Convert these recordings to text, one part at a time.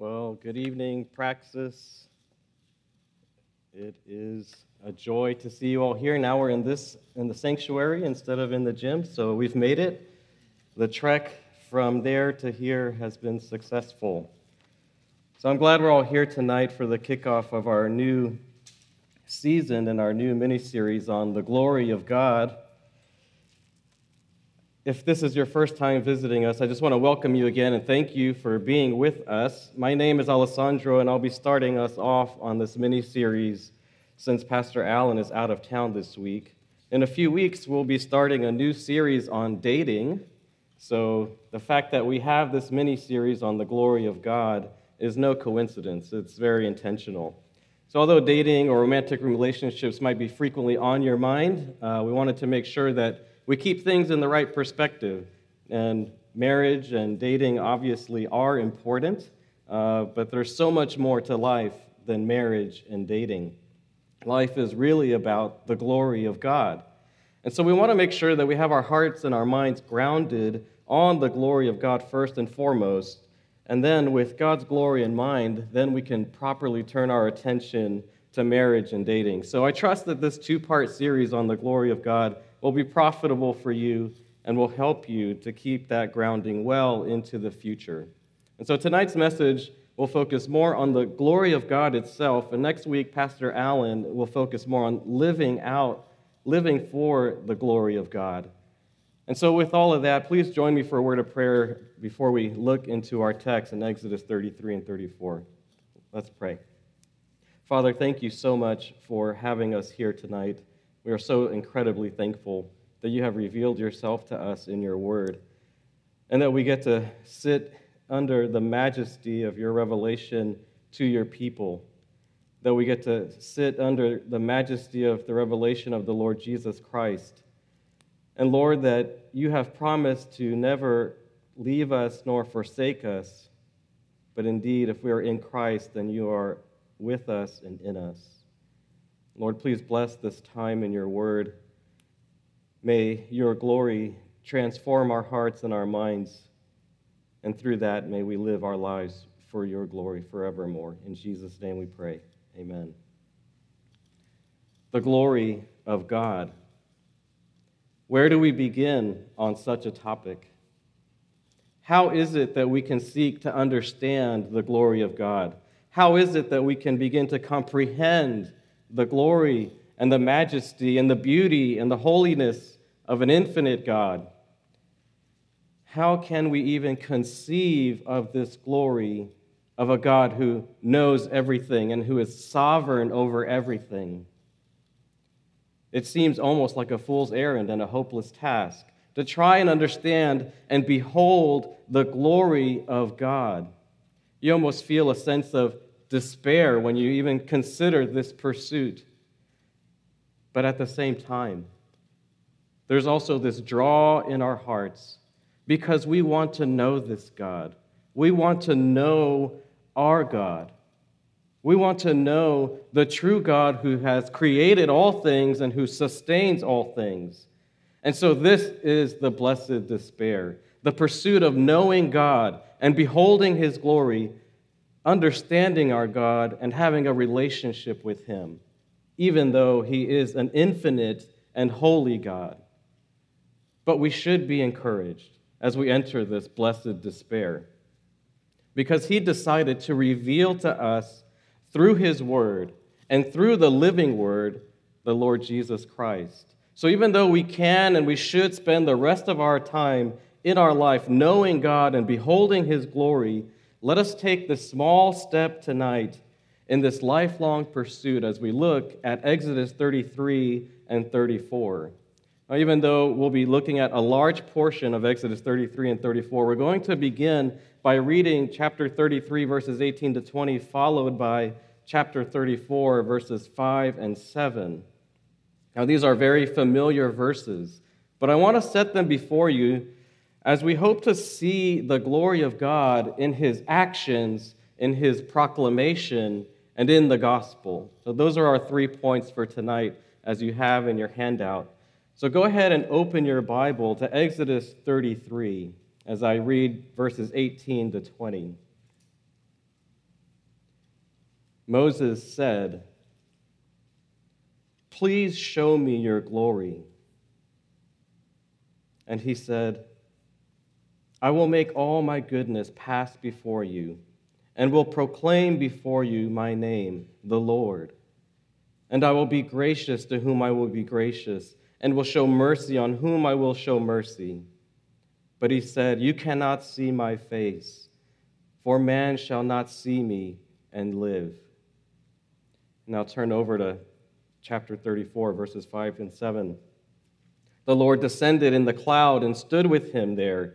Well, good evening, Praxis. It is a joy to see you all here. Now we're in this in the sanctuary instead of in the gym, so we've made it. The trek from there to here has been successful. So I'm glad we're all here tonight for the kickoff of our new season and our new mini series on the glory of God. If this is your first time visiting us, I just want to welcome you again and thank you for being with us. My name is Alessandro, and I'll be starting us off on this mini series since Pastor Allen is out of town this week. In a few weeks, we'll be starting a new series on dating. So, the fact that we have this mini series on the glory of God is no coincidence, it's very intentional. So, although dating or romantic relationships might be frequently on your mind, uh, we wanted to make sure that we keep things in the right perspective. And marriage and dating obviously are important, uh, but there's so much more to life than marriage and dating. Life is really about the glory of God. And so we want to make sure that we have our hearts and our minds grounded on the glory of God first and foremost. And then, with God's glory in mind, then we can properly turn our attention to marriage and dating. So I trust that this two part series on the glory of God will be profitable for you and will help you to keep that grounding well into the future. And so tonight's message will focus more on the glory of God itself. And next week, Pastor Allen will focus more on living out, living for the glory of God. And so, with all of that, please join me for a word of prayer before we look into our text in Exodus 33 and 34. Let's pray. Father, thank you so much for having us here tonight. We are so incredibly thankful that you have revealed yourself to us in your word, and that we get to sit under the majesty of your revelation to your people, that we get to sit under the majesty of the revelation of the Lord Jesus Christ. And Lord, that you have promised to never leave us nor forsake us, but indeed, if we are in Christ, then you are with us and in us. Lord, please bless this time in your word. May your glory transform our hearts and our minds. And through that, may we live our lives for your glory forevermore. In Jesus' name we pray. Amen. The glory of God. Where do we begin on such a topic? How is it that we can seek to understand the glory of God? How is it that we can begin to comprehend the glory and the majesty and the beauty and the holiness of an infinite God, how can we even conceive of this glory of a God who knows everything and who is sovereign over everything? It seems almost like a fool's errand and a hopeless task to try and understand and behold the glory of God. You almost feel a sense of despair when you even consider this pursuit. But at the same time, there's also this draw in our hearts because we want to know this God. We want to know our God. We want to know the true God who has created all things and who sustains all things. And so, this is the blessed despair the pursuit of knowing God and beholding his glory understanding our God and having a relationship with Him, even though He is an infinite and holy God. But we should be encouraged as we enter this blessed despair because He decided to reveal to us through His Word and through the living Word the Lord Jesus Christ. So even though we can and we should spend the rest of our time in our life knowing God and beholding His glory, let us take the small step tonight in this lifelong pursuit as we look at Exodus 33 and 34. Now, even though we'll be looking at a large portion of Exodus 33 and 34, we're going to begin by reading chapter 33, verses 18 to 20, followed by chapter 34, verses 5 and 7. Now, these are very familiar verses, but I want to set them before you as we hope to see the glory of God in his actions, in his proclamation, and in the gospel. So, those are our three points for tonight as you have in your handout. So, go ahead and open your Bible to Exodus 33 as I read verses 18 to 20. Moses said, Please show me your glory. And he said, I will make all my goodness pass before you, and will proclaim before you my name, the Lord. And I will be gracious to whom I will be gracious, and will show mercy on whom I will show mercy. But he said, You cannot see my face, for man shall not see me and live. Now turn over to chapter 34, verses 5 and 7. The Lord descended in the cloud and stood with him there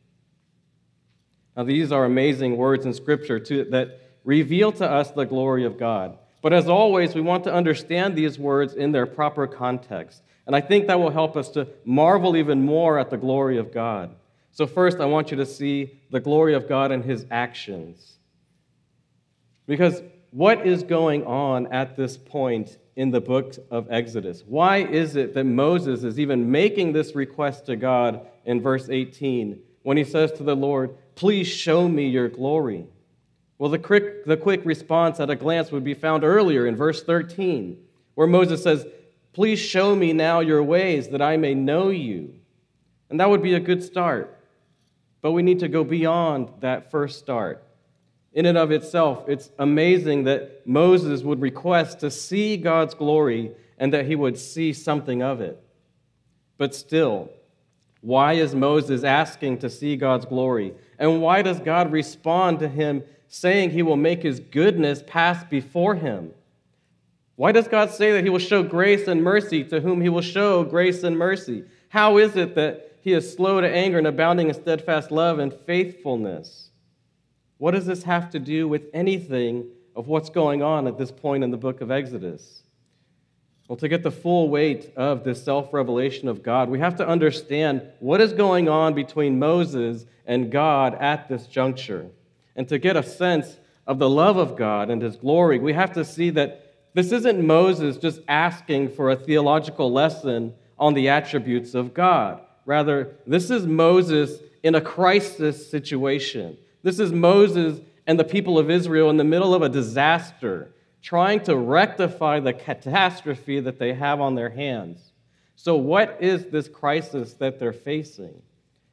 Now, these are amazing words in Scripture to, that reveal to us the glory of God. But as always, we want to understand these words in their proper context. And I think that will help us to marvel even more at the glory of God. So, first, I want you to see the glory of God and his actions. Because what is going on at this point in the book of Exodus? Why is it that Moses is even making this request to God in verse 18 when he says to the Lord, Please show me your glory? Well, the quick, the quick response at a glance would be found earlier in verse 13, where Moses says, Please show me now your ways that I may know you. And that would be a good start. But we need to go beyond that first start. In and of itself, it's amazing that Moses would request to see God's glory and that he would see something of it. But still, why is Moses asking to see God's glory? And why does God respond to him saying he will make his goodness pass before him? Why does God say that he will show grace and mercy to whom he will show grace and mercy? How is it that he is slow to anger and abounding in steadfast love and faithfulness? What does this have to do with anything of what's going on at this point in the book of Exodus? Well, to get the full weight of this self revelation of God, we have to understand what is going on between Moses and God at this juncture. And to get a sense of the love of God and his glory, we have to see that this isn't Moses just asking for a theological lesson on the attributes of God. Rather, this is Moses in a crisis situation. This is Moses and the people of Israel in the middle of a disaster trying to rectify the catastrophe that they have on their hands. So, what is this crisis that they're facing?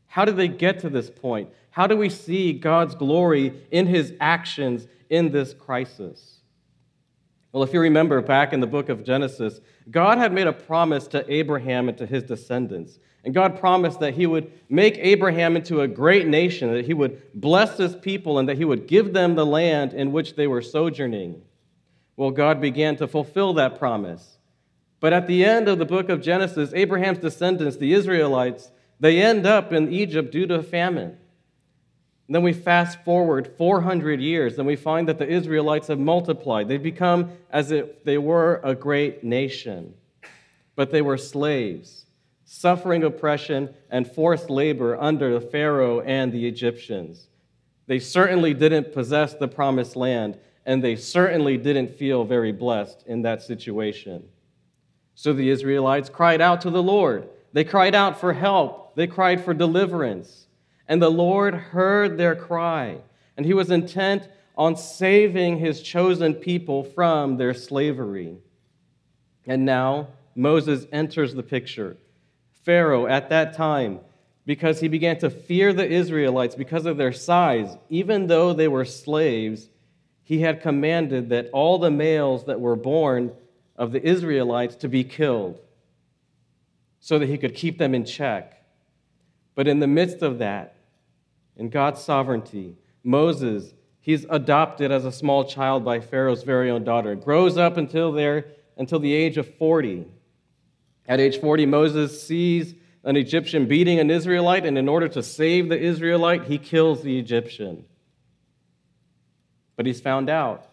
How did they get to this point? How do we see God's glory in his actions in this crisis? Well, if you remember back in the book of Genesis, God had made a promise to Abraham and to his descendants. And God promised that he would make Abraham into a great nation, that he would bless his people, and that he would give them the land in which they were sojourning. Well, God began to fulfill that promise. But at the end of the book of Genesis, Abraham's descendants, the Israelites, they end up in Egypt due to famine. And then we fast forward 400 years and we find that the Israelites have multiplied. They've become as if they were a great nation, but they were slaves, suffering oppression and forced labor under the Pharaoh and the Egyptians. They certainly didn't possess the promised land, and they certainly didn't feel very blessed in that situation. So the Israelites cried out to the Lord. They cried out for help, they cried for deliverance. And the Lord heard their cry, and he was intent on saving his chosen people from their slavery. And now Moses enters the picture. Pharaoh, at that time, because he began to fear the Israelites because of their size, even though they were slaves, he had commanded that all the males that were born of the Israelites to be killed so that he could keep them in check. But in the midst of that, in God's sovereignty, Moses, he's adopted as a small child by Pharaoh's very own daughter, grows up until there until the age of 40. At age 40, Moses sees an Egyptian beating an Israelite, and in order to save the Israelite, he kills the Egyptian but he's found out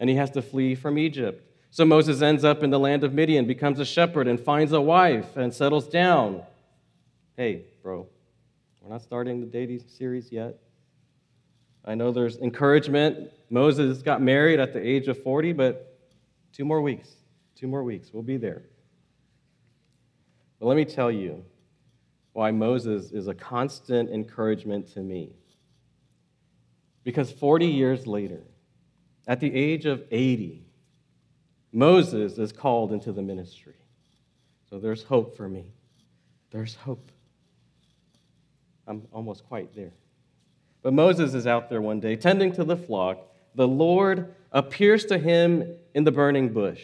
and he has to flee from Egypt. So Moses ends up in the land of Midian, becomes a shepherd, and finds a wife and settles down. Hey, bro, we're not starting the dating series yet. I know there's encouragement. Moses got married at the age of 40, but two more weeks. Two more weeks. We'll be there. But let me tell you why Moses is a constant encouragement to me. Because 40 years later, at the age of 80, Moses is called into the ministry. So there's hope for me. There's hope. I'm almost quite there. But Moses is out there one day tending to the flock. The Lord appears to him in the burning bush.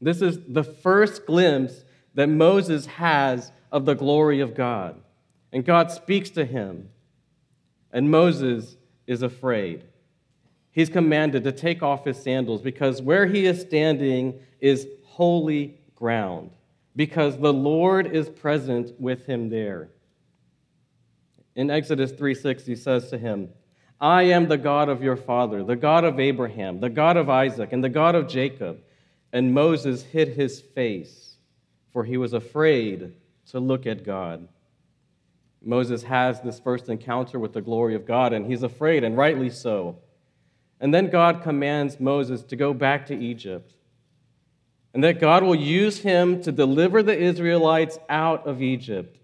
This is the first glimpse that Moses has of the glory of God. And God speaks to him, and Moses is afraid he's commanded to take off his sandals because where he is standing is holy ground, because the Lord is present with him there. In Exodus 3 6, he says to him, I am the God of your father, the God of Abraham, the God of Isaac, and the God of Jacob. And Moses hid his face, for he was afraid to look at God. Moses has this first encounter with the glory of God, and he's afraid, and rightly so. And then God commands Moses to go back to Egypt. And that God will use him to deliver the Israelites out of Egypt.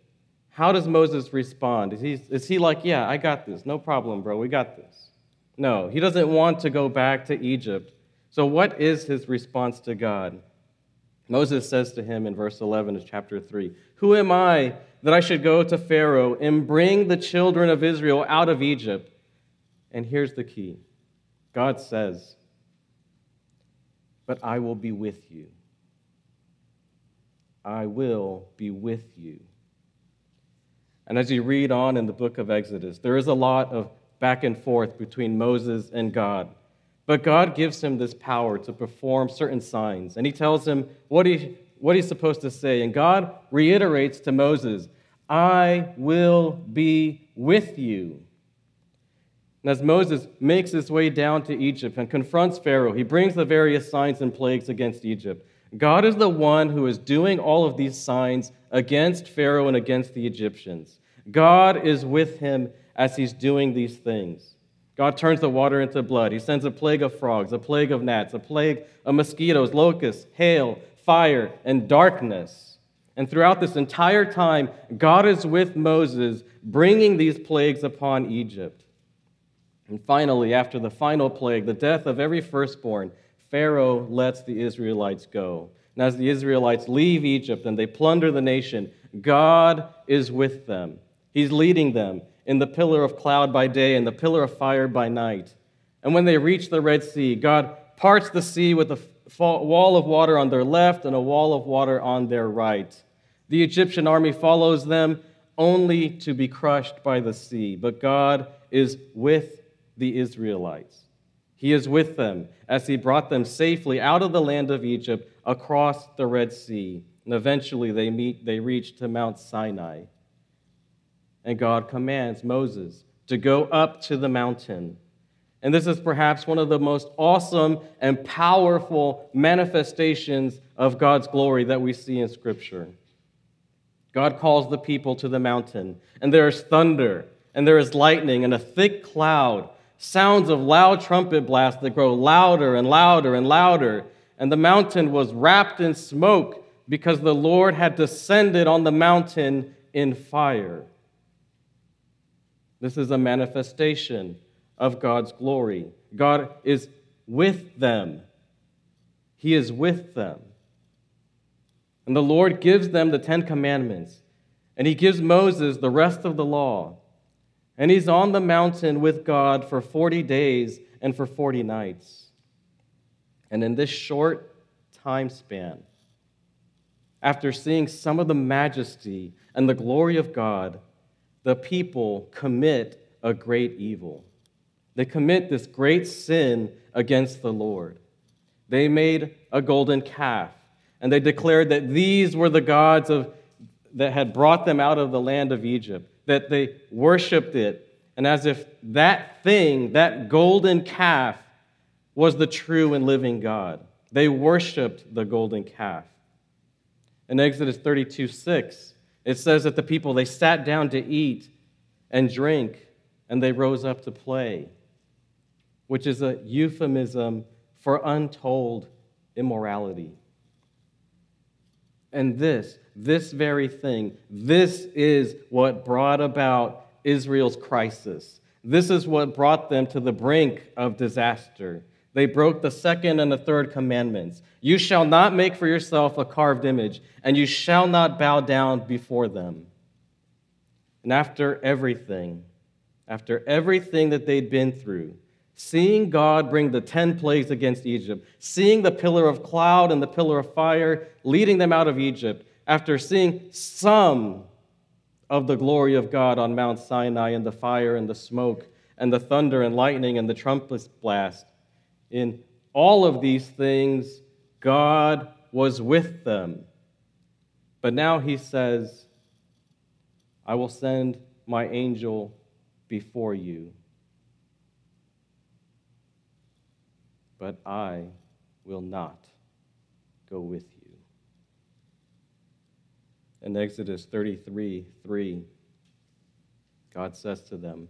How does Moses respond? Is he, is he like, yeah, I got this. No problem, bro. We got this. No, he doesn't want to go back to Egypt. So, what is his response to God? Moses says to him in verse 11 of chapter 3 Who am I that I should go to Pharaoh and bring the children of Israel out of Egypt? And here's the key God says, But I will be with you. I will be with you. And as you read on in the book of Exodus, there is a lot of back and forth between Moses and God. But God gives him this power to perform certain signs, and he tells him what, he, what he's supposed to say. And God reiterates to Moses, I will be with you. And as Moses makes his way down to Egypt and confronts Pharaoh, he brings the various signs and plagues against Egypt. God is the one who is doing all of these signs against Pharaoh and against the Egyptians. God is with him as he's doing these things. God turns the water into blood. He sends a plague of frogs, a plague of gnats, a plague of mosquitoes, locusts, hail, fire, and darkness. And throughout this entire time, God is with Moses, bringing these plagues upon Egypt. And finally, after the final plague, the death of every firstborn, Pharaoh lets the Israelites go. And as the Israelites leave Egypt and they plunder the nation, God is with them. He's leading them in the pillar of cloud by day and the pillar of fire by night. And when they reach the Red Sea, God parts the sea with a wall of water on their left and a wall of water on their right. The Egyptian army follows them only to be crushed by the sea, but God is with the Israelites. He is with them as he brought them safely out of the land of Egypt across the Red Sea. And eventually they meet, they reach to Mount Sinai. And God commands Moses to go up to the mountain. And this is perhaps one of the most awesome and powerful manifestations of God's glory that we see in Scripture. God calls the people to the mountain, and there is thunder, and there is lightning, and a thick cloud sounds of loud trumpet blasts that grow louder and louder and louder. And the mountain was wrapped in smoke because the Lord had descended on the mountain in fire. This is a manifestation of God's glory. God is with them. He is with them. And the Lord gives them the Ten Commandments, and He gives Moses the rest of the law. And he's on the mountain with God for 40 days and for 40 nights. And in this short time span, after seeing some of the majesty and the glory of God, the people commit a great evil. They commit this great sin against the Lord. They made a golden calf, and they declared that these were the gods of, that had brought them out of the land of Egypt that they worshiped it, and as if that thing, that golden calf, was the true and living God. They worshiped the golden calf. In Exodus 32 6, it says that the people, they sat down to eat and drink, and they rose up to play, which is a euphemism for untold immorality. And this, this very thing, this is what brought about Israel's crisis. This is what brought them to the brink of disaster. They broke the second and the third commandments. You shall not make for yourself a carved image, and you shall not bow down before them. And after everything, after everything that they'd been through, seeing God bring the 10 plagues against Egypt, seeing the pillar of cloud and the pillar of fire leading them out of Egypt, after seeing some of the glory of God on Mount Sinai and the fire and the smoke and the thunder and lightning and the trumpet blast. In all of these things, God was with them. But now he says, I will send my angel before you. But I will not go with you in Exodus 33 3, God says to them,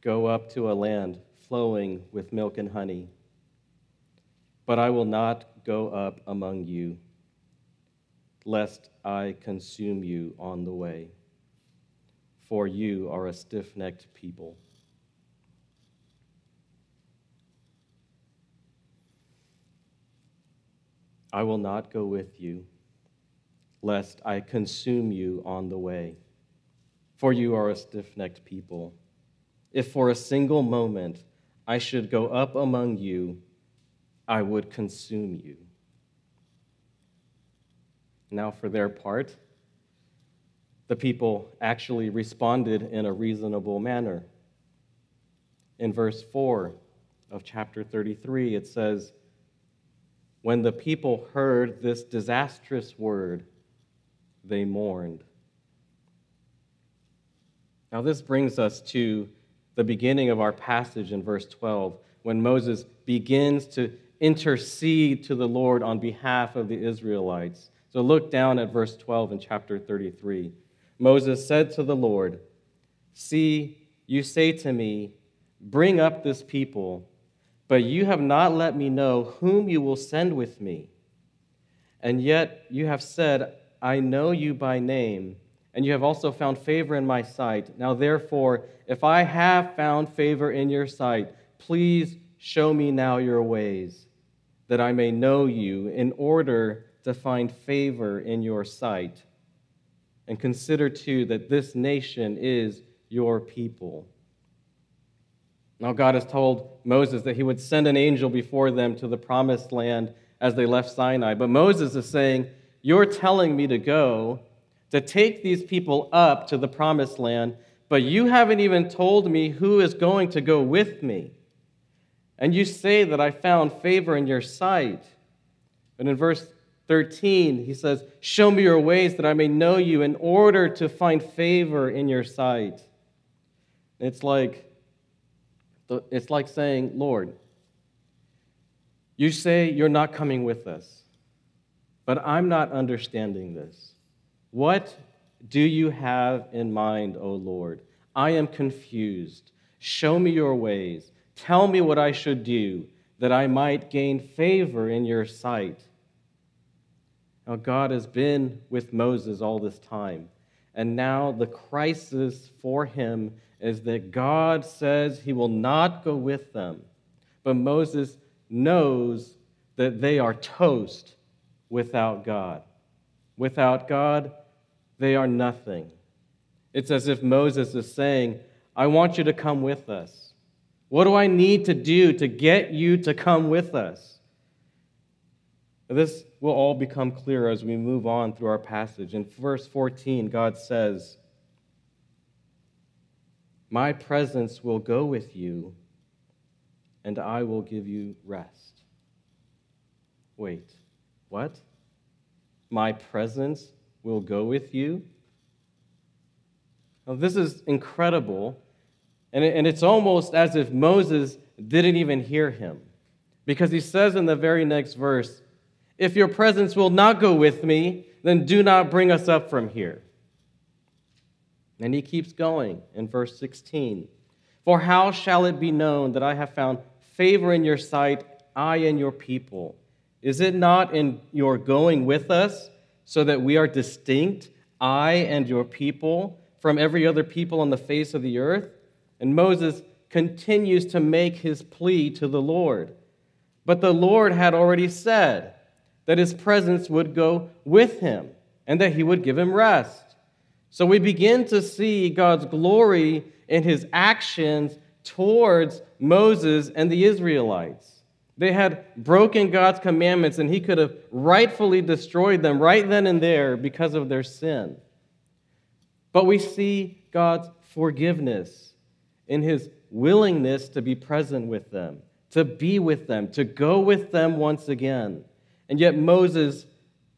Go up to a land flowing with milk and honey, but I will not go up among you, lest I consume you on the way, for you are a stiff necked people. I will not go with you lest I consume you on the way. For you are a stiff necked people. If for a single moment I should go up among you, I would consume you. Now, for their part, the people actually responded in a reasonable manner. In verse 4 of chapter 33, it says, When the people heard this disastrous word, they mourned. Now, this brings us to the beginning of our passage in verse 12, when Moses begins to intercede to the Lord on behalf of the Israelites. So, look down at verse 12 in chapter 33. Moses said to the Lord, See, you say to me, Bring up this people, but you have not let me know whom you will send with me. And yet you have said, I know you by name, and you have also found favor in my sight. Now, therefore, if I have found favor in your sight, please show me now your ways, that I may know you, in order to find favor in your sight. And consider, too, that this nation is your people. Now, God has told Moses that he would send an angel before them to the promised land as they left Sinai. But Moses is saying, you're telling me to go to take these people up to the promised land, but you haven't even told me who is going to go with me. And you say that I found favor in your sight. But in verse 13, he says, Show me your ways that I may know you in order to find favor in your sight. It's like, it's like saying, Lord, you say you're not coming with us. But I'm not understanding this. What do you have in mind, O Lord? I am confused. Show me your ways. Tell me what I should do that I might gain favor in your sight. Now, God has been with Moses all this time. And now the crisis for him is that God says he will not go with them. But Moses knows that they are toast without God. Without God, they are nothing. It's as if Moses is saying, I want you to come with us. What do I need to do to get you to come with us? This will all become clear as we move on through our passage. In verse 14, God says, My presence will go with you, and I will give you rest. Wait. What? My presence will go with you? Now, this is incredible. And, and it's almost as if Moses didn't even hear him. Because he says in the very next verse, If your presence will not go with me, then do not bring us up from here. And he keeps going in verse 16. For how shall it be known that I have found favor in your sight, I and your people? Is it not in your going with us, so that we are distinct, I and your people, from every other people on the face of the earth? And Moses continues to make his plea to the Lord. But the Lord had already said that his presence would go with him and that he would give him rest. So we begin to see God's glory in his actions towards Moses and the Israelites. They had broken God's commandments, and he could have rightfully destroyed them right then and there because of their sin. But we see God's forgiveness in his willingness to be present with them, to be with them, to go with them once again. And yet Moses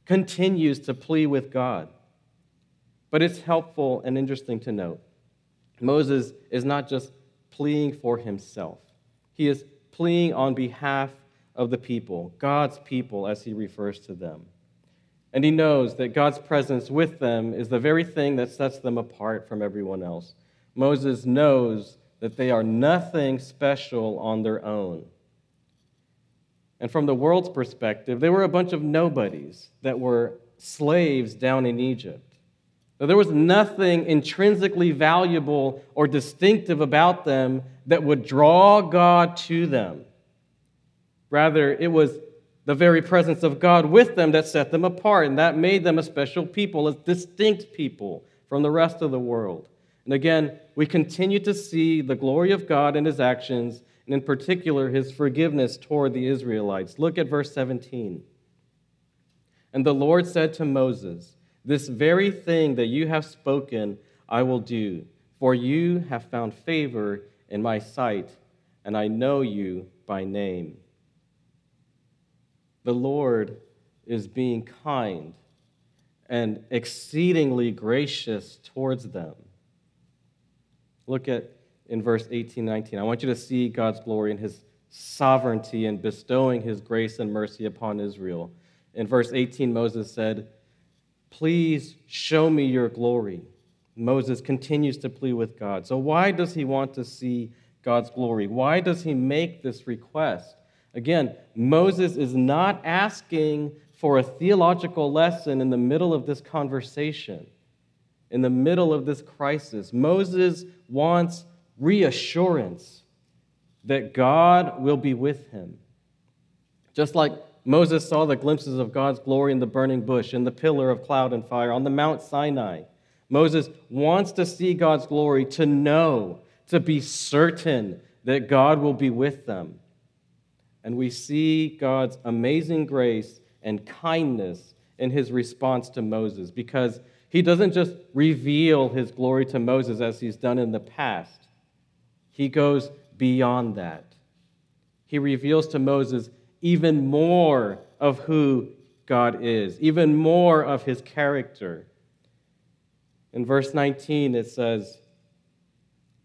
continues to plea with God. But it's helpful and interesting to note Moses is not just pleading for himself, he is pleading on behalf of the people, God's people, as he refers to them. And he knows that God's presence with them is the very thing that sets them apart from everyone else. Moses knows that they are nothing special on their own. And from the world's perspective, they were a bunch of nobodies that were slaves down in Egypt. There was nothing intrinsically valuable or distinctive about them that would draw God to them. Rather, it was the very presence of God with them that set them apart, and that made them a special people, a distinct people from the rest of the world. And again, we continue to see the glory of God in his actions, and in particular, his forgiveness toward the Israelites. Look at verse 17. And the Lord said to Moses, This very thing that you have spoken, I will do, for you have found favor in my sight, and I know you by name. The Lord is being kind and exceedingly gracious towards them. Look at in verse 18, 19. I want you to see God's glory and his sovereignty in bestowing his grace and mercy upon Israel. In verse 18, Moses said, Please show me your glory. Moses continues to plead with God. So, why does he want to see God's glory? Why does he make this request? Again, Moses is not asking for a theological lesson in the middle of this conversation in the middle of this crisis. Moses wants reassurance that God will be with him. Just like Moses saw the glimpses of God's glory in the burning bush, in the pillar of cloud and fire, on the Mount Sinai. Moses wants to see God's glory, to know, to be certain that God will be with them. And we see God's amazing grace and kindness in his response to Moses because he doesn't just reveal his glory to Moses as he's done in the past, he goes beyond that. He reveals to Moses even more of who God is, even more of his character. In verse 19, it says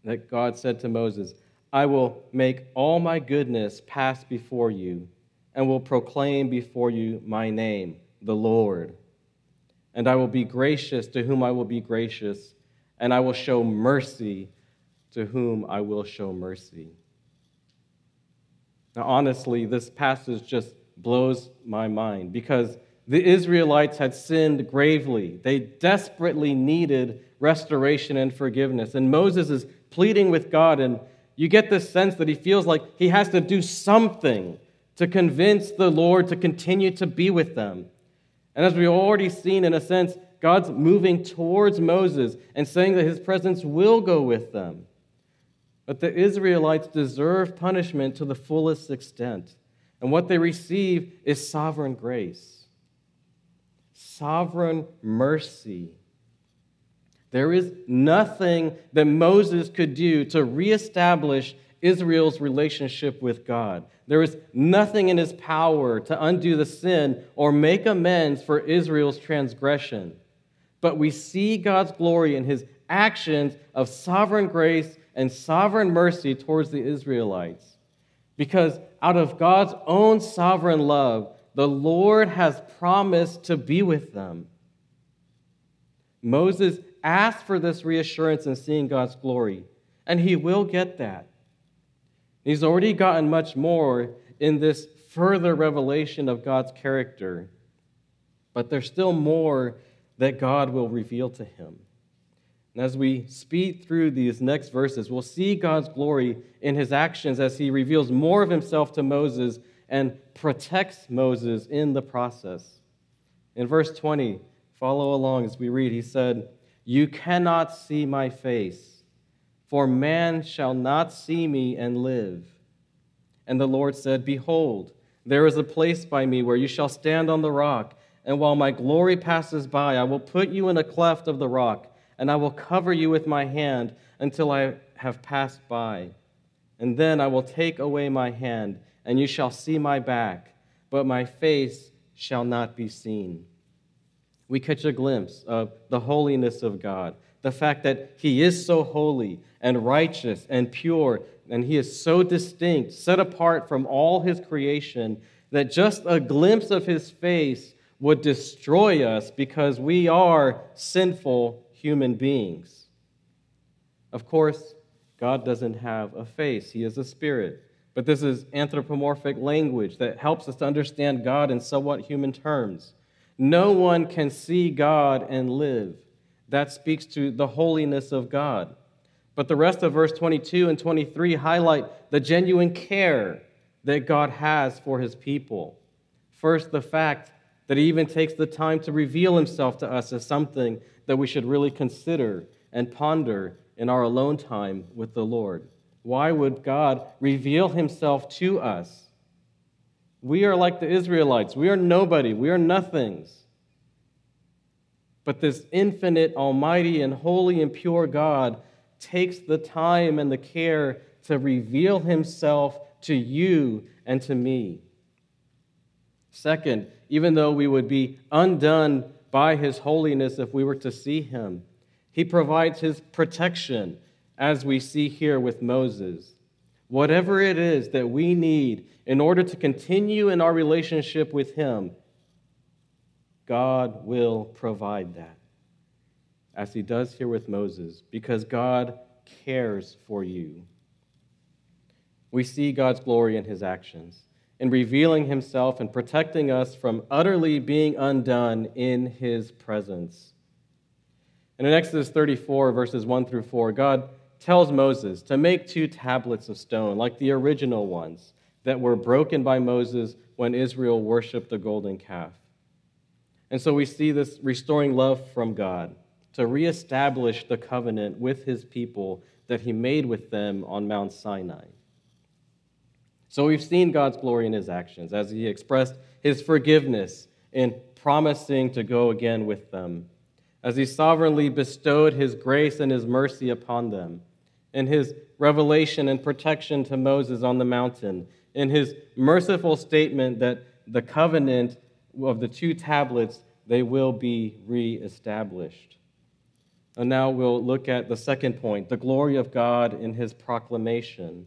that God said to Moses, I will make all my goodness pass before you and will proclaim before you my name, the Lord and I will be gracious to whom I will be gracious, and I will show mercy to whom I will show mercy. Now, honestly, this passage just blows my mind because the Israelites had sinned gravely. They desperately needed restoration and forgiveness. And Moses is pleading with God, and you get this sense that he feels like he has to do something to convince the Lord to continue to be with them. And as we've already seen, in a sense, God's moving towards Moses and saying that his presence will go with them. But the Israelites deserve punishment to the fullest extent. And what they receive is sovereign grace, sovereign mercy. There is nothing that Moses could do to reestablish Israel's relationship with God. There is nothing in his power to undo the sin or make amends for Israel's transgression. But we see God's glory in his actions of sovereign grace and sovereign mercy towards the Israelites. Because out of God's own sovereign love, the Lord has promised to be with them. Moses asked for this reassurance in seeing God's glory, and he will get that. He's already gotten much more in this further revelation of God's character, but there's still more that God will reveal to him. And as we speed through these next verses, we'll see God's glory in his actions as he reveals more of himself to Moses and protects Moses in the process. In verse 20, follow along as we read, he said, You cannot see my face, for man shall not see me and live. And the Lord said, Behold, there is a place by me where you shall stand on the rock, and while my glory passes by, I will put you in a cleft of the rock and I will cover you with my hand until I have passed by. And then I will take away my hand, and you shall see my back, but my face shall not be seen. We catch a glimpse of the holiness of God, the fact that He is so holy and righteous and pure, and He is so distinct, set apart from all His creation, that just a glimpse of His face would destroy us because we are sinful human beings. Of course, God doesn't have a face, He is a spirit. But this is anthropomorphic language that helps us to understand God in somewhat human terms. No one can see God and live. That speaks to the holiness of God. But the rest of verse 22 and 23 highlight the genuine care that God has for his people. First, the fact that he even takes the time to reveal himself to us as something that we should really consider and ponder in our alone time with the Lord. Why would God reveal himself to us? We are like the Israelites. We are nobody. We are nothings. But this infinite, almighty, and holy and pure God takes the time and the care to reveal himself to you and to me. Second, even though we would be undone by his holiness if we were to see him. He provides his protection, as we see here with Moses. Whatever it is that we need in order to continue in our relationship with him, God will provide that, as he does here with Moses, because God cares for you. We see God's glory in his actions in revealing himself and protecting us from utterly being undone in his presence. And in Exodus 34, verses 1 through 4, God tells Moses to make two tablets of stone, like the original ones that were broken by Moses when Israel worshiped the golden calf. And so we see this restoring love from God to reestablish the covenant with his people that he made with them on Mount Sinai. So we've seen God's glory in his actions as he expressed his forgiveness in promising to go again with them, as he sovereignly bestowed his grace and his mercy upon them, in his revelation and protection to Moses on the mountain, in his merciful statement that the covenant of the two tablets they will be reestablished. And now we'll look at the second point, the glory of God in his proclamation.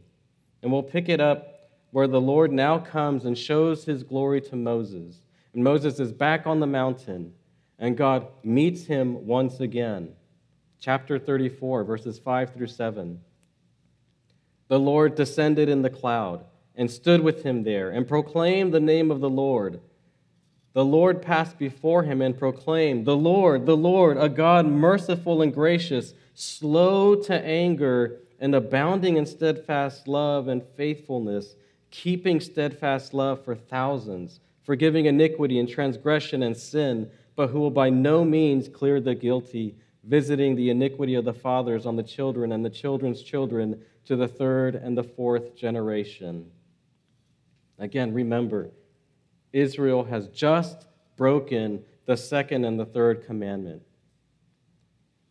And we'll pick it up where the Lord now comes and shows his glory to Moses. And Moses is back on the mountain, and God meets him once again. Chapter 34, verses 5 through 7. The Lord descended in the cloud and stood with him there and proclaimed the name of the Lord. The Lord passed before him and proclaimed, The Lord, the Lord, a God merciful and gracious, slow to anger, and abounding in steadfast love and faithfulness keeping steadfast love for thousands, forgiving iniquity and transgression and sin, but who will by no means clear the guilty, visiting the iniquity of the fathers on the children and the children's children to the third and the fourth generation. Again, remember, Israel has just broken the second and the third commandment.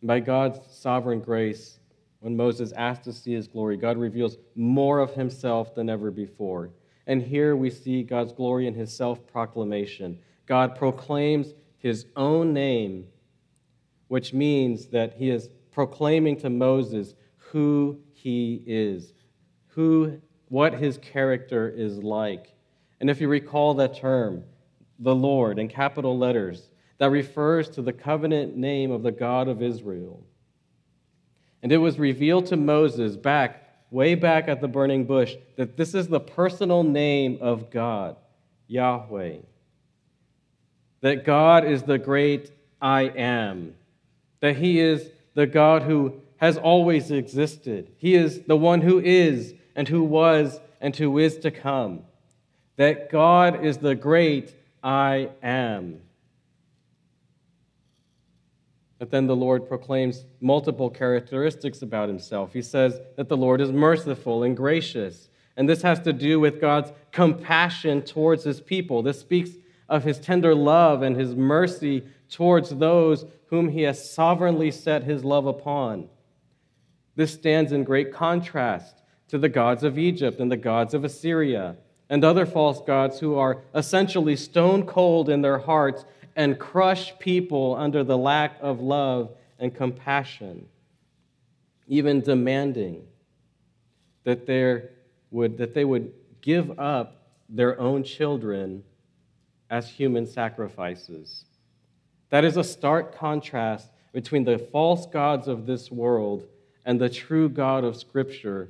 By God's sovereign grace, when Moses asked to see his glory, God reveals more of himself than ever before. And here we see God's glory in his self proclamation. God proclaims his own name, which means that he is proclaiming to Moses who he is, who what his character is like. And if you recall that term, the Lord, in capital letters, that refers to the covenant name of the God of Israel. And it was revealed to Moses back, way back at the burning bush, that this is the personal name of God, Yahweh. That God is the great I am. That He is the God who has always existed. He is the one who is and who was and who is to come. That God is the great I am. But then the Lord proclaims multiple characteristics about himself. He says that the Lord is merciful and gracious. And this has to do with God's compassion towards his people. This speaks of his tender love and his mercy towards those whom he has sovereignly set his love upon. This stands in great contrast to the gods of Egypt and the gods of Assyria and other false gods who are essentially stone cold in their hearts and crush people under the lack of love and compassion, even demanding that, there would, that they would give up their own children as human sacrifices. That is a stark contrast between the false gods of this world and the true God of Scripture,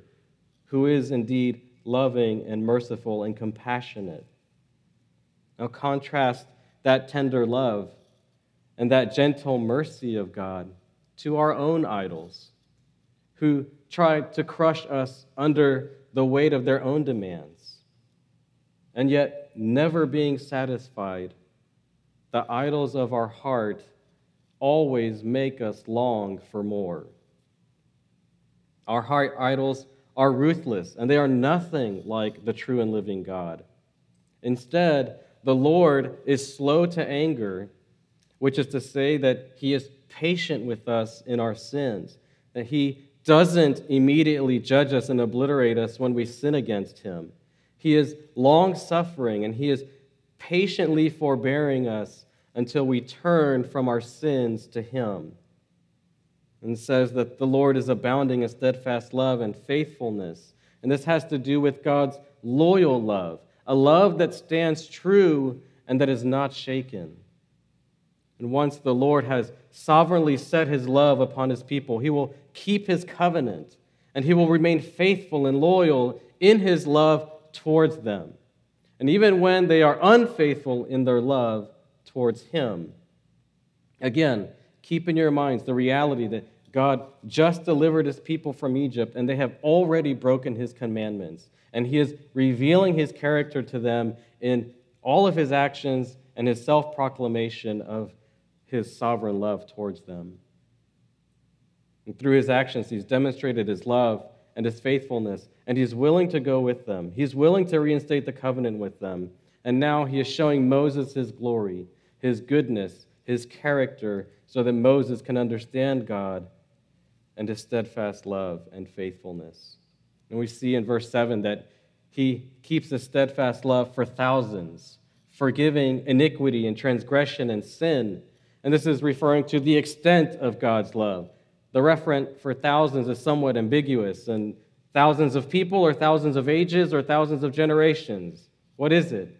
who is indeed loving and merciful and compassionate. Now, contrast that tender love and that gentle mercy of God to our own idols who try to crush us under the weight of their own demands. And yet, never being satisfied, the idols of our heart always make us long for more. Our heart idols are ruthless, and they are nothing like the true and living God. Instead, the Lord is slow to anger, which is to say that he is patient with us in our sins, that he doesn't immediately judge us and obliterate us when we sin against him. He is long suffering and he is patiently forbearing us until we turn from our sins to him. And says that the Lord is abounding in steadfast love and faithfulness. And this has to do with God's loyal love a love that stands true and that is not shaken. And once the Lord has sovereignly set his love upon his people, he will keep his covenant and he will remain faithful and loyal in his love towards them. And even when they are unfaithful in their love towards him. Again, keep in your minds the reality that God just delivered his people from Egypt and they have already broken his commandments and he is revealing his character to them in all of his actions and his self proclamation of his sovereign love towards them. And through his actions, he's demonstrated his love and his faithfulness, and he's willing to go with them. He's willing to reinstate the covenant with them. And now he is showing Moses his glory, his goodness, his character, so that Moses can understand God and his steadfast love and faithfulness. And we see in verse 7 that he keeps a steadfast love for thousands, forgiving iniquity and transgression and sin. And this is referring to the extent of God's love. The referent for thousands is somewhat ambiguous, and thousands of people, or thousands of ages, or thousands of generations. What is it?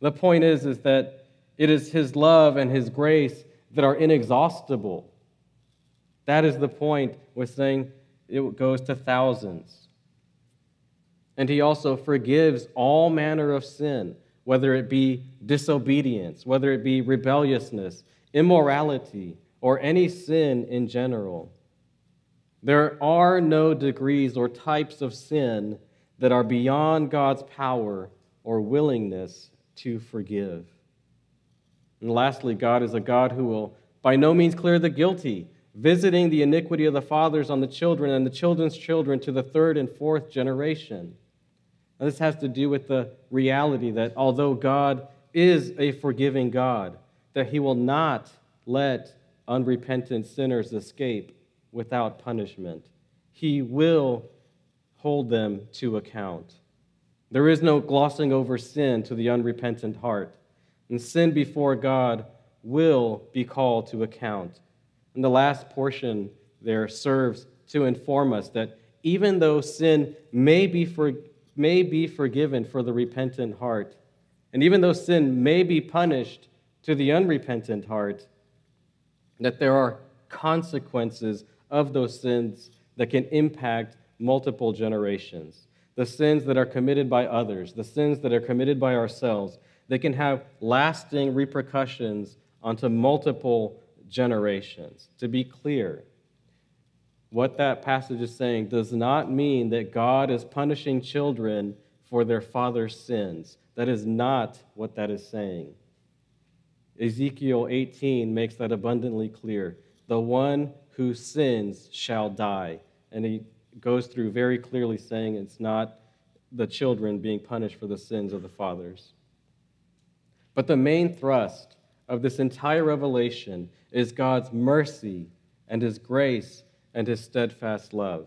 The point is, is that it is his love and his grace that are inexhaustible. That is the point with saying it goes to thousands. And he also forgives all manner of sin, whether it be disobedience, whether it be rebelliousness, immorality, or any sin in general. There are no degrees or types of sin that are beyond God's power or willingness to forgive. And lastly, God is a God who will by no means clear the guilty, visiting the iniquity of the fathers on the children and the children's children to the third and fourth generation. Now, this has to do with the reality that although God is a forgiving God, that he will not let unrepentant sinners escape without punishment. He will hold them to account. There is no glossing over sin to the unrepentant heart, and sin before God will be called to account. And the last portion there serves to inform us that even though sin may be for, may be forgiven for the repentant heart. And even though sin may be punished to the unrepentant heart, that there are consequences of those sins that can impact multiple generations. The sins that are committed by others, the sins that are committed by ourselves, they can have lasting repercussions onto multiple generations. To be clear, what that passage is saying does not mean that God is punishing children for their father's sins. That is not what that is saying. Ezekiel 18 makes that abundantly clear. The one who sins shall die. And he goes through very clearly saying it's not the children being punished for the sins of the fathers. But the main thrust of this entire revelation is God's mercy and his grace and his steadfast love.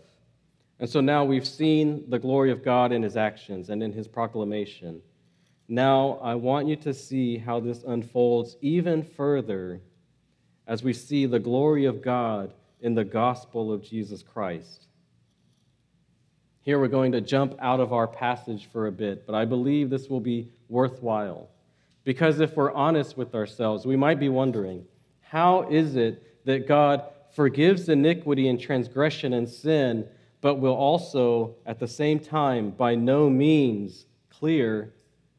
And so now we've seen the glory of God in his actions and in his proclamation. Now I want you to see how this unfolds even further as we see the glory of God in the gospel of Jesus Christ. Here we're going to jump out of our passage for a bit, but I believe this will be worthwhile. Because if we're honest with ourselves, we might be wondering how is it that God forgives iniquity and transgression and sin, but will also, at the same time, by no means clear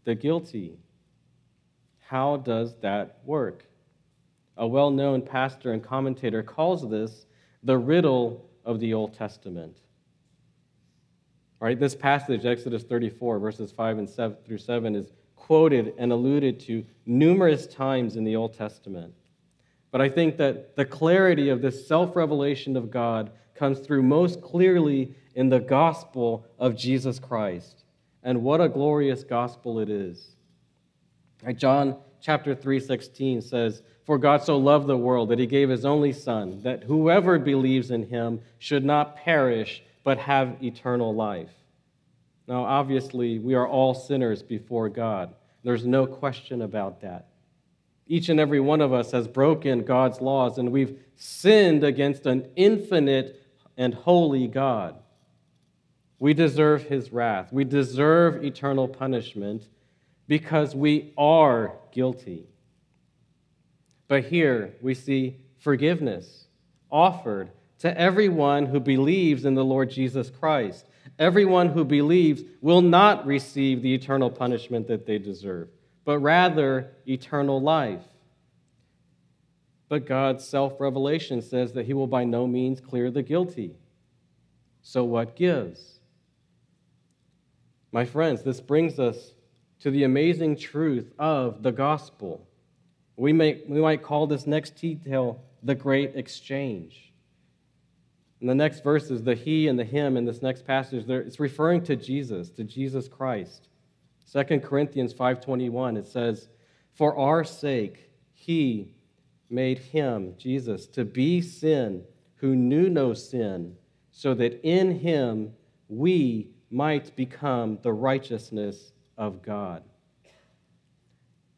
the guilty? How does that work? A well known pastor and commentator calls this the riddle of the Old Testament. Right? This passage, Exodus 34, verses 5 and 7 through 7, is quoted and alluded to numerous times in the Old Testament. But I think that the clarity of this self revelation of God comes through most clearly in the gospel of Jesus Christ. And what a glorious gospel it is. John chapter 3:16 says, "For God so loved the world that he gave his only son, that whoever believes in him should not perish but have eternal life." Now, obviously, we are all sinners before God. There's no question about that. Each and every one of us has broken God's laws, and we've sinned against an infinite and holy God. We deserve his wrath. We deserve eternal punishment because we are guilty. But here we see forgiveness offered to everyone who believes in the Lord Jesus Christ. Everyone who believes will not receive the eternal punishment that they deserve, but rather eternal life. But God's self revelation says that he will by no means clear the guilty. So, what gives? My friends, this brings us to the amazing truth of the gospel. We, may, we might call this next detail the great exchange. In the next verses, the he and the him in this next passage, it's referring to Jesus, to Jesus Christ. 2 Corinthians 5:21 it says, "For our sake he made him, Jesus, to be sin who knew no sin, so that in him we might become the righteousness of God."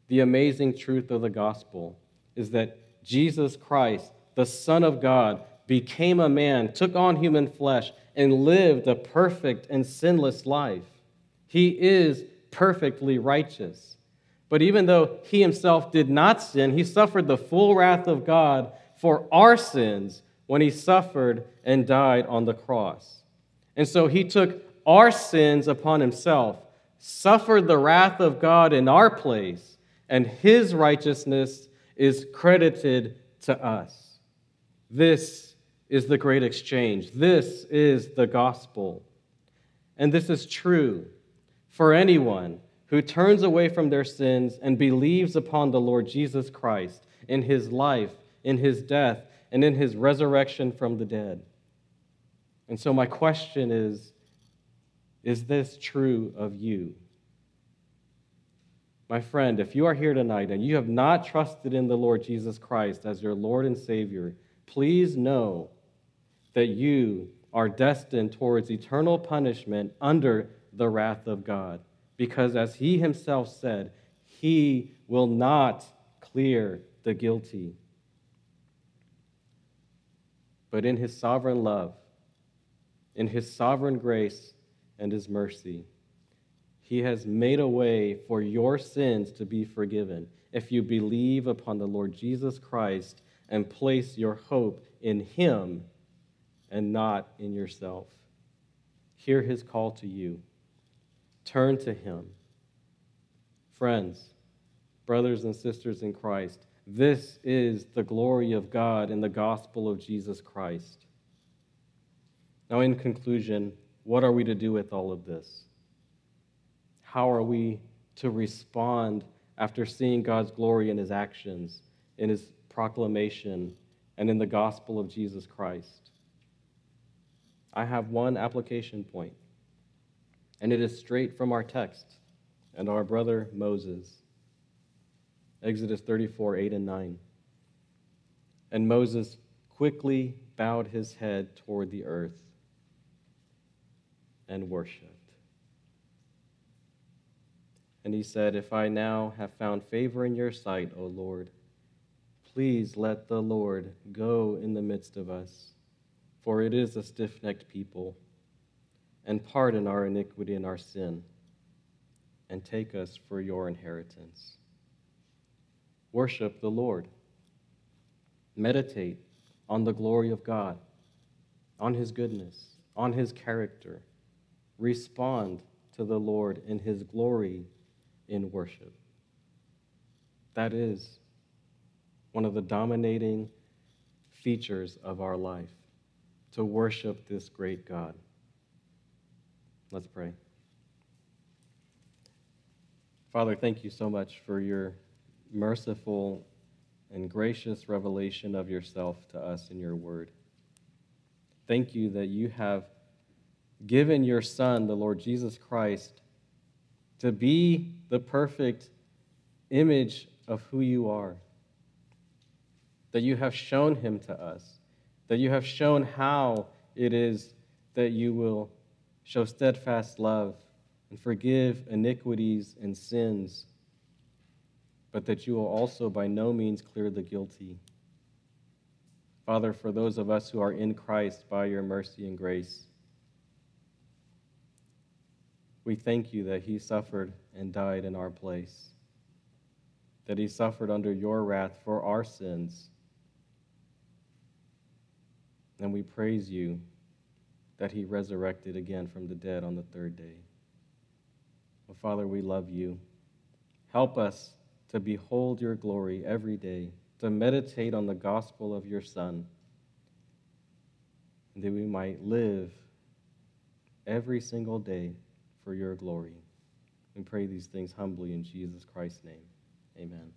The amazing truth of the gospel is that Jesus Christ, the Son of God, became a man, took on human flesh, and lived a perfect and sinless life. He is perfectly righteous. But even though he himself did not sin, he suffered the full wrath of God for our sins when he suffered and died on the cross. And so he took our sins upon himself, suffered the wrath of God in our place, and his righteousness is credited to us. This is the great exchange. This is the gospel. And this is true for anyone who turns away from their sins and believes upon the Lord Jesus Christ in his life, in his death, and in his resurrection from the dead. And so, my question is Is this true of you? My friend, if you are here tonight and you have not trusted in the Lord Jesus Christ as your Lord and Savior, please know that you are destined towards eternal punishment under the wrath of God. Because as he himself said, he will not clear the guilty. But in his sovereign love, in his sovereign grace and his mercy, He has made a way for your sins to be forgiven if you believe upon the Lord Jesus Christ and place your hope in Him and not in yourself. Hear His call to you. Turn to Him. Friends, brothers and sisters in Christ, this is the glory of God in the gospel of Jesus Christ. Now, in conclusion, what are we to do with all of this? How are we to respond after seeing God's glory in his actions, in his proclamation, and in the gospel of Jesus Christ? I have one application point, and it is straight from our text and our brother Moses. Exodus 34, 8 and 9. And Moses quickly bowed his head toward the earth and worshiped. And he said, If I now have found favor in your sight, O Lord, please let the Lord go in the midst of us, for it is a stiff necked people, and pardon our iniquity and our sin, and take us for your inheritance. Worship the Lord. Meditate on the glory of God, on his goodness, on his character respond to the Lord in his glory in worship. That is one of the dominating features of our life to worship this great God. Let's pray. Father, thank you so much for your merciful and gracious revelation of yourself to us in your word. Thank you that you have given your Son, the Lord Jesus Christ, to be the perfect image of who you are. That you have shown him to us. That you have shown how it is that you will show steadfast love and forgive iniquities and sins, but that you will also by no means clear the guilty. Father, for those of us who are in Christ by your mercy and grace, we thank you that he suffered and died in our place, that he suffered under your wrath for our sins. And we praise you that he resurrected again from the dead on the third day. Well, Father, we love you. Help us to behold your glory every day, to meditate on the gospel of your Son, and that we might live every single day for your glory. We pray these things humbly in Jesus Christ's name. Amen.